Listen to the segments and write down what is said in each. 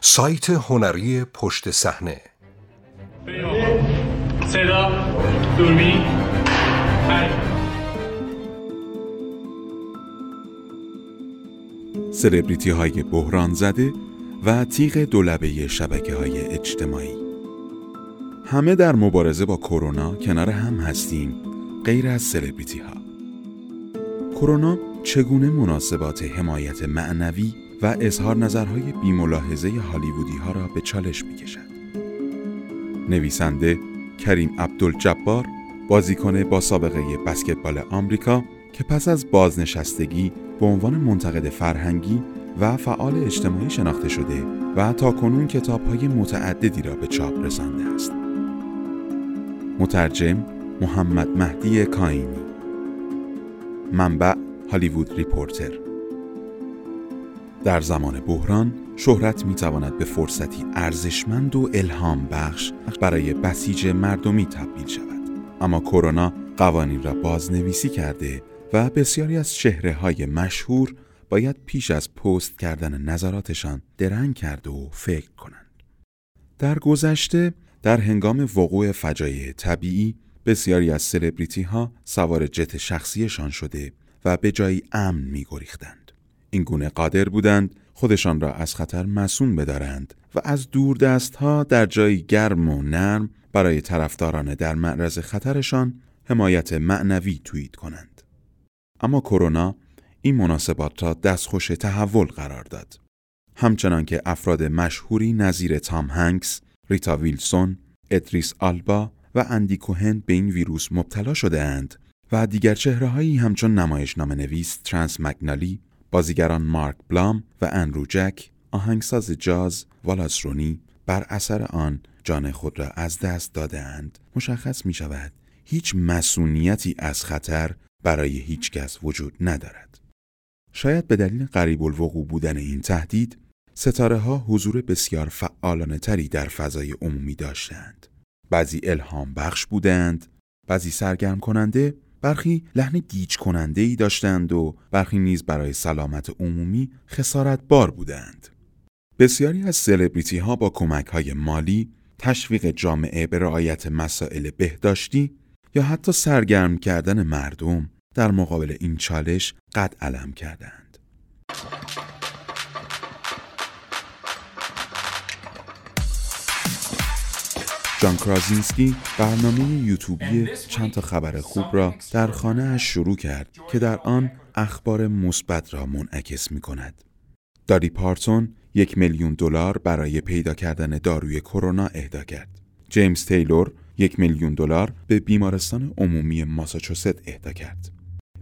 سایت هنری پشت صحنه. صدا دوربین. سلبریتی های بحران زده و تیغ دولبه شبکه های اجتماعی. همه در مبارزه با کرونا کنار هم هستیم غیر از سلبریتی ها کرونا چگونه مناسبات حمایت معنوی و اظهار نظرهای بیملاحظه هالیوودی ها را به چالش می کشد. نویسنده کریم عبدالجبار بازیکن با سابقه بسکتبال آمریکا که پس از بازنشستگی به عنوان منتقد فرهنگی و فعال اجتماعی شناخته شده و تا کنون کتاب های متعددی را به چاپ رسانده است. مترجم محمد مهدی کاینی منبع هالیوود ریپورتر در زمان بحران شهرت می تواند به فرصتی ارزشمند و الهام بخش برای بسیج مردمی تبدیل شود اما کرونا قوانین را بازنویسی کرده و بسیاری از چهره های مشهور باید پیش از پست کردن نظراتشان درنگ کرده و فکر کنند. در گذشته در هنگام وقوع فجایع طبیعی بسیاری از سلبریتی ها سوار جت شخصیشان شده و به جایی امن می گریختند. این گونه قادر بودند خودشان را از خطر مسون بدارند و از دور دست ها در جایی گرم و نرم برای طرفداران در معرض خطرشان حمایت معنوی تویید کنند. اما کرونا این مناسبات را دستخوش تحول قرار داد. همچنان که افراد مشهوری نظیر تام هنگس، ریتا ویلسون، ادریس آلبا و اندی کوهن به این ویروس مبتلا شده اند و دیگر چهره هایی همچون نمایشنامه نویس ترنس مک‌نالی، بازیگران مارک بلام و اندرو جک، آهنگساز جاز والاس رونی بر اثر آن جان خود را از دست داده اند. مشخص می شود هیچ مصونیتی از خطر برای هیچ کس وجود ندارد. شاید به دلیل قریب الوقوع بودن این تهدید ستاره ها حضور بسیار فعالانه تری در فضای عمومی داشتند. بعضی الهام بخش بودند، بعضی سرگرم کننده، برخی لحن گیج کننده ای داشتند و برخی نیز برای سلامت عمومی خسارت بار بودند. بسیاری از سلبریتی ها با کمک های مالی، تشویق جامعه به رعایت مسائل بهداشتی یا حتی سرگرم کردن مردم در مقابل این چالش قد علم کردند. جان کرازینسکی برنامه یوتیوبی چند تا خبر خوب را در خانه اش شروع کرد که در آن اخبار مثبت را منعکس می کند. داری پارتون یک میلیون دلار برای پیدا کردن داروی کرونا اهدا کرد. جیمز تیلور یک میلیون دلار به بیمارستان عمومی ماساچوست اهدا کرد.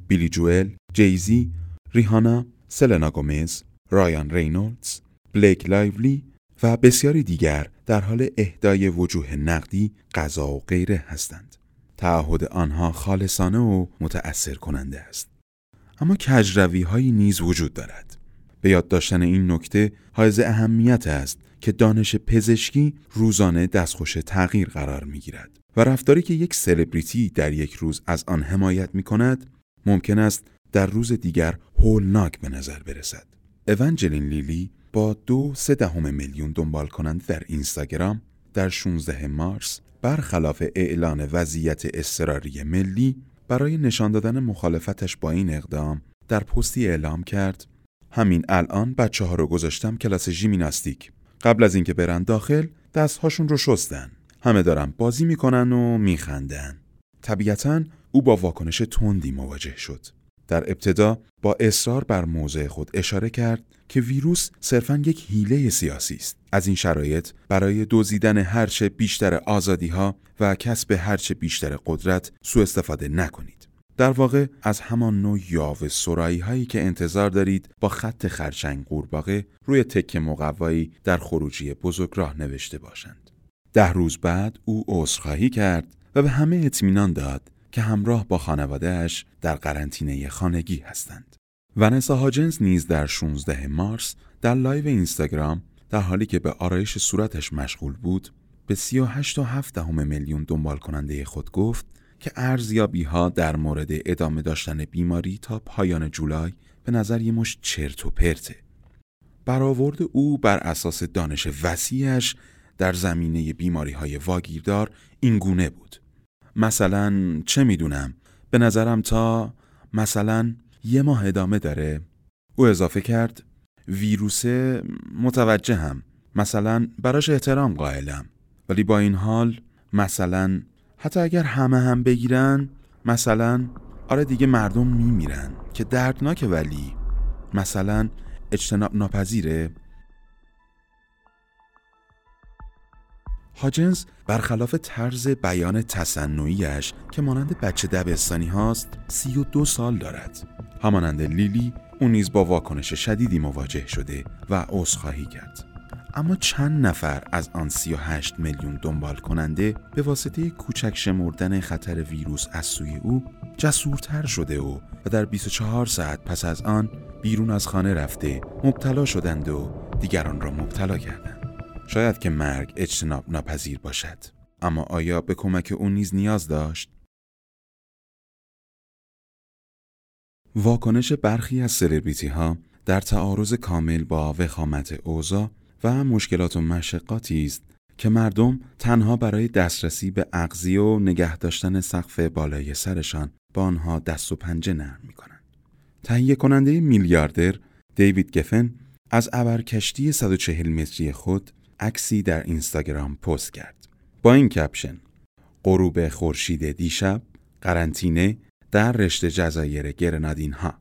بیلی جوئل، جیزی، ریهانا، سلنا گومز، رایان رینولدز، بلیک لایولی و بسیاری دیگر در حال اهدای وجوه نقدی، غذا و غیره هستند. تعهد آنها خالصانه و متأثر کننده است. اما کجروی هایی نیز وجود دارد. به یاد داشتن این نکته حائز اهمیت است که دانش پزشکی روزانه دستخوش تغییر قرار می گیرد و رفتاری که یک سلبریتی در یک روز از آن حمایت می کند ممکن است در روز دیگر هولناک به نظر برسد. اونجلین لیلی با دو سه دهم میلیون دنبال کنند در اینستاگرام در 16 مارس برخلاف اعلان وضعیت اضطراری ملی برای نشان دادن مخالفتش با این اقدام در پستی اعلام کرد. همین الان بچه ها رو گذاشتم کلاس ژیمناستیک قبل از اینکه برن داخل دستهاشون رو شستن. همه دارن بازی می‌کنن و میخندن. طبیعتا او با واکنش تندی مواجه شد. در ابتدا با اصرار بر موضع خود اشاره کرد که ویروس صرفا یک حیله سیاسی است. از این شرایط برای دزدیدن هرچه بیشتر آزادی ها و کسب هرچه بیشتر قدرت سوء استفاده نکنید. در واقع از همان نوع یاوه سرایی هایی که انتظار دارید با خط خرچنگ قورباغه روی تکه مقوایی در خروجی بزرگراه نوشته باشند. ده روز بعد او عذرخواهی کرد و به همه اطمینان داد که همراه با خانوادهش در قرنطینه خانگی هستند. ونسا هاجنز نیز در 16 مارس در live اینستاگرام در حالی که به آرایش صورتش مشغول بود به 38.7 میلیون دنبال کننده خود گفت که ارزیابی ها در مورد ادامه داشتن بیماری تا پایان جولای به نظر یه مش چرت و پرته. برآورد او بر اساس دانش وسیعش در زمینه بیماری های واگیردار این گونه بود. مثلا چه می‌دونم به نظرم تا مثلا یه ماه ادامه داره. او اضافه کرد ویروسه متوجه هم. مثلا براش احترام قائلم. ولی با این حال مثلا حتی اگر همه هم بگیرن مثلا آره دیگه مردم میمیرن. که دردناکه ولی. مثلا اجتناب ناپذیره. هاجنز برخلاف طرز بیان تصنعیش که مانند بچه دبستانی هاست سی و دو سال دارد همانند لیلی او نیز با واکنش شدیدی مواجه شده و عذرخواهی کرد اما چند نفر از آن 38 میلیون دنبال کننده به واسطه کوچک شمردن خطر ویروس از سوی او جسورتر شده و و در 24 ساعت پس از آن بیرون از خانه رفته مبتلا شدند و دیگران را مبتلا کردند. شاید که مرگ اجتناب ناپذیر باشد اما آیا به کمک او نیز نیاز داشت؟ واکنش برخی از سلبریتی ها در تعارض کامل با وخامت اوضاع و مشکلات و مشقاتی است که مردم تنها برای دسترسی به اغذیه و نگه داشتن سقف بالای سرشان با آنها دست و پنجه نرم می کنند. تهیه کننده میلیاردر دیوید گفن از ابرکشتی 140 متری خود عکسی در اینستاگرام پست کرد. با این کپشن غروب خورشید دیشب قرنطینه در رشته جزایر گرنادین ها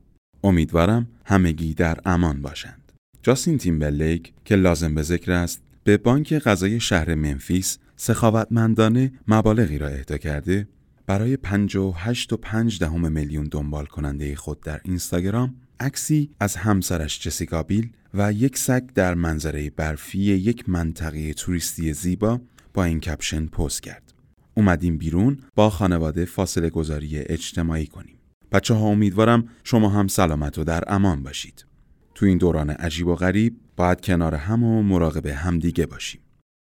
امیدوارم همگی در امان باشند. جاستین تیمبرلیک که لازم به ذکر است به بانک غذای شهر منفیس سخاوتمندانه مبالغی را اهدا کرده برای 58 و 5 دهم میلیون دنبال کننده خود در اینستاگرام عکسی از همسرش جسیکا بیل و یک سگ در منظره برفی یک منطقه توریستی زیبا با این کپشن پست کرد. اومدیم بیرون با خانواده فاصله گذاری اجتماعی کنیم. بچه ها امیدوارم شما هم سلامت و در امان باشید. تو این دوران عجیب و غریب باید کنار هم و مراقب همدیگه باشیم.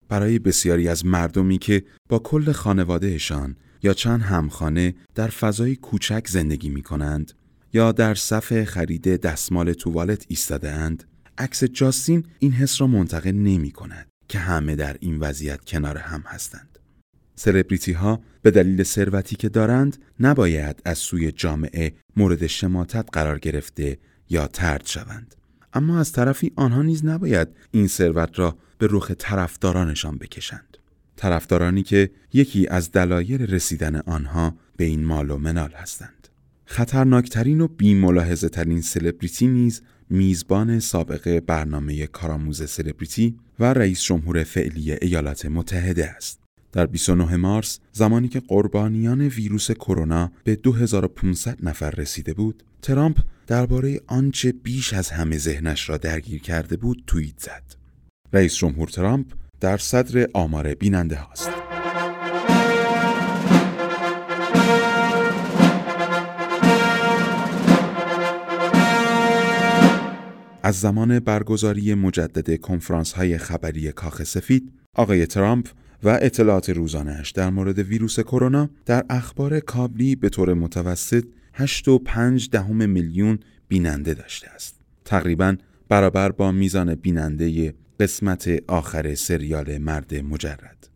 برای بسیاری از مردمی که با کل خانوادهشان یا چند همخانه در فضای کوچک زندگی می کنند یا در صف خرید دستمال توالت ایستاده اند عکس جاستین این حس را منتقل نمی کند که همه در این وضعیت کنار هم هستند. سلبریتی ها به دلیل ثروتی که دارند نباید از سوی جامعه مورد شماتت قرار گرفته یا ترد شوند. اما از طرفی آنها نیز نباید این ثروت را به رخ طرفدارانشان بکشند. طرفدارانی که یکی از دلایل رسیدن آنها به این مال و منال هستند. خطرناکترین و بیملاحظه ترین سلبریتی نیز میزبان سابقه برنامه کارآموز سلبریتی و رئیس جمهور فعلی ایالات متحده است. در 29 مارس زمانی که قربانیان ویروس کرونا به 2500 نفر رسیده بود، ترامپ درباره آنچه بیش از همه ذهنش را درگیر کرده بود توییت زد. رئیس جمهور ترامپ در صدر آمار بیننده هاست. از زمان برگزاری مجدد کنفرانس های خبری کاخ سفید، آقای ترامپ و اطلاعات روزانهش در مورد ویروس کرونا در اخبار کابلی به طور متوسط 8.5 دهم میلیون بیننده داشته است. تقریبا برابر با میزان بیننده قسمت آخر سریال مرد مجرد.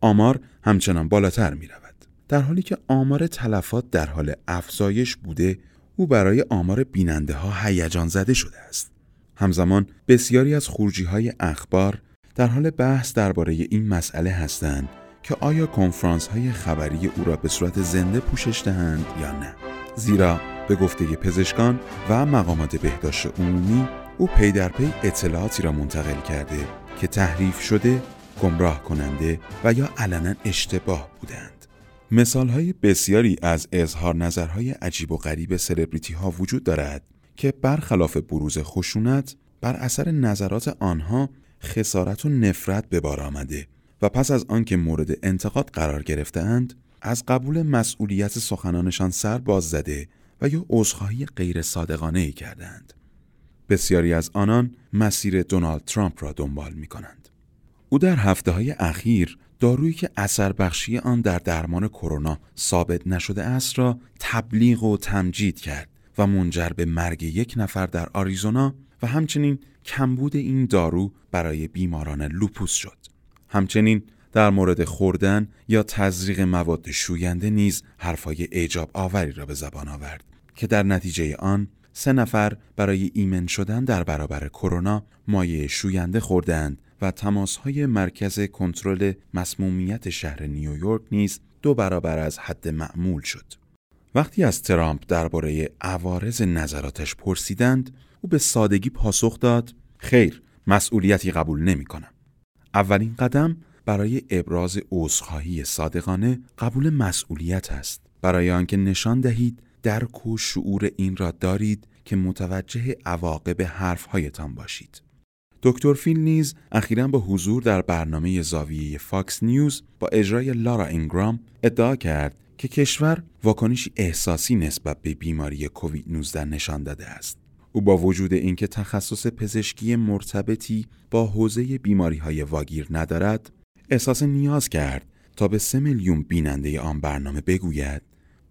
آمار همچنان بالاتر می رود. در حالی که آمار تلفات در حال افزایش بوده او برای آمار بیننده ها هیجان زده شده است. همزمان بسیاری از خروجی های اخبار در حال بحث درباره این مسئله هستند که آیا کنفرانس های خبری او را به صورت زنده پوشش دهند یا نه. زیرا به گفته پزشکان و مقامات بهداشت عمومی او پی در پی اطلاعاتی را منتقل کرده که تحریف شده گمراه کننده و یا علنا اشتباه بودند. مثال های بسیاری از اظهار نظرهای عجیب و غریب سلبریتی ها وجود دارد که برخلاف بروز خشونت بر اثر نظرات آنها خسارت و نفرت به بار آمده و پس از آنکه مورد انتقاد قرار گرفتهاند از قبول مسئولیت سخنانشان سر باز زده و یا عذرخواهی غیر صادقانه ای کردند. بسیاری از آنان مسیر دونالد ترامپ را دنبال می کنند. او در هفته های اخیر دارویی که اثر بخشی آن در درمان کرونا ثابت نشده است را تبلیغ و تمجید کرد و منجر به مرگ یک نفر در آریزونا و همچنین کمبود این دارو برای بیماران لوپوس شد. همچنین در مورد خوردن یا تزریق مواد شوینده نیز حرفای اعجاب آوری را به زبان آورد که در نتیجه آن سه نفر برای ایمن شدن در برابر کرونا مایع شوینده خوردند و تماسهای مرکز کنترل مسمومیت شهر نیویورک نیز دو برابر از حد معمول شد. وقتی از ترامپ درباره عوارض نظراتش پرسیدند، او به سادگی پاسخ داد: خیر، مسئولیتی قبول نمی کنم. اولین قدم برای ابراز عذرخواهی صادقانه قبول مسئولیت است برای آنکه نشان دهید درک و شعور این را دارید که متوجه عواقب حرفهایتان باشید دکتر فیل نیز اخیرا با حضور در برنامه زاویه فاکس نیوز با اجرای لارا اینگرام ادعا کرد که کشور واکنشی احساسی نسبت به بیماری کووید 19 نشان داده است. او با وجود اینکه تخصص پزشکی مرتبطی با حوزه بیماری های واگیر ندارد، احساس نیاز کرد تا به سه میلیون بیننده آن برنامه بگوید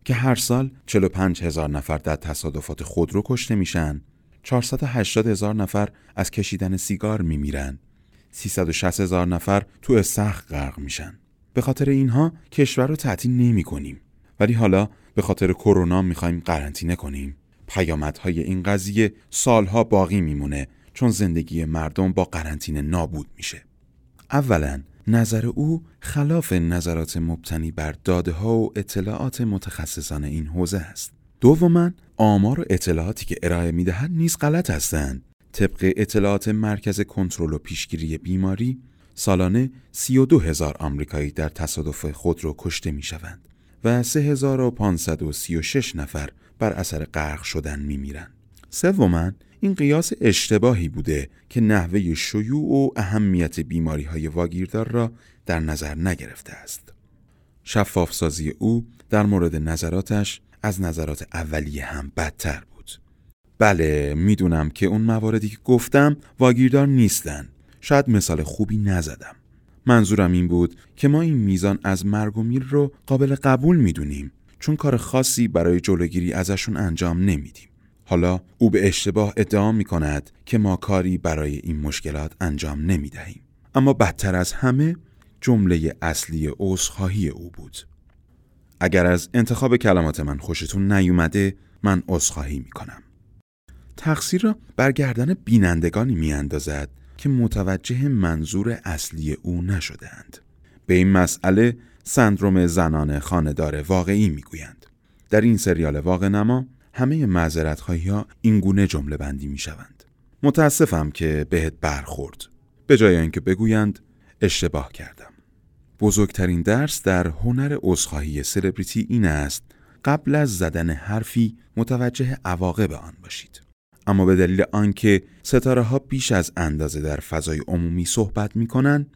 که هر سال 45 هزار نفر در تصادفات خودرو کشته میشن. 480 هزار نفر از کشیدن سیگار میمیرن. 360 هزار نفر تو استخ غرق میشن. به خاطر اینها کشور رو تعطیل نمی کنیم ولی حالا به خاطر کرونا می‌خوایم قرنطینه کنیم پیامدهای این قضیه سالها باقی میمونه چون زندگی مردم با قرنطینه نابود میشه اولا نظر او خلاف نظرات مبتنی بر داده ها و اطلاعات متخصصان این حوزه است. دوما آمار و اطلاعاتی که ارائه می‌دهد نیز غلط هستند. طبق اطلاعات مرکز کنترل و پیشگیری بیماری سالانه 32 هزار آمریکایی در تصادف خود را کشته می شوند و 3536 نفر بر اثر غرق شدن می میرند. سوما این قیاس اشتباهی بوده که نحوه شیوع و اهمیت بیماری های واگیردار را در نظر نگرفته است. شفافسازی او در مورد نظراتش از نظرات اولیه هم بدتر بود. بله می‌دونم که اون مواردی که گفتم واگیردار نیستن. شاید مثال خوبی نزدم. منظورم این بود که ما این میزان از مرگ و میر رو قابل قبول می‌دونیم چون کار خاصی برای جلوگیری ازشون انجام نمیدیم. حالا او به اشتباه ادعا می کند که ما کاری برای این مشکلات انجام نمی دهیم. اما بدتر از همه جمله اصلی عذرخواهی او بود. اگر از انتخاب کلمات من خوشتون نیومده من عذرخواهی می کنم. تقصیر را برگردن بینندگانی می اندازد که متوجه منظور اصلی او نشدهاند. به این مسئله سندروم زنان خاندار واقعی می‌گویند. در این سریال واقع نما همه معذرت ها این گونه جمله بندی می شوند. متاسفم که بهت برخورد. به جای اینکه بگویند اشتباه کردم. بزرگترین درس در هنر عذرخواهی سلبریتی این است قبل از زدن حرفی متوجه عواقب آن باشید. اما به دلیل آنکه ستاره ها بیش از اندازه در فضای عمومی صحبت می کنند،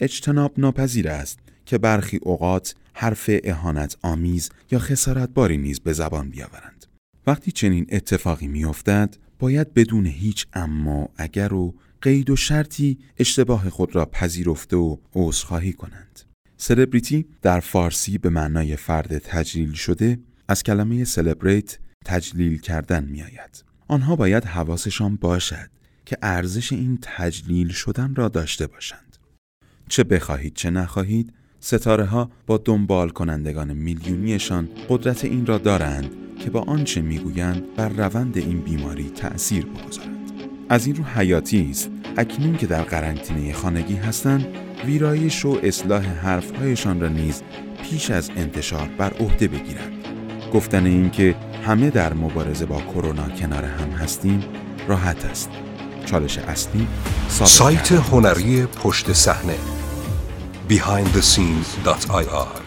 اجتناب ناپذیر است که برخی اوقات حرف اهانت آمیز یا خسارت باری نیز به زبان بیاورند. وقتی چنین اتفاقی میافتد باید بدون هیچ اما اگر و قید و شرطی اشتباه خود را پذیرفته و عذرخواهی کنند سلبریتی در فارسی به معنای فرد تجلیل شده از کلمه سلبریت تجلیل کردن می آید. آنها باید حواسشان باشد که ارزش این تجلیل شدن را داشته باشند. چه بخواهید چه نخواهید ستاره ها با دنبال کنندگان میلیونیشان قدرت این را دارند که با آنچه می‌گویند بر روند این بیماری تأثیر بگذارند از این رو حیاتی است اکنون که در قرنطینه خانگی هستند ویرایش و اصلاح حرفهایشان را نیز پیش از انتشار بر عهده بگیرند گفتن اینکه همه در مبارزه با کرونا کنار هم هستیم راحت است. چالش اصلی سایت هنری پشت صحنه. behindthescenes.ir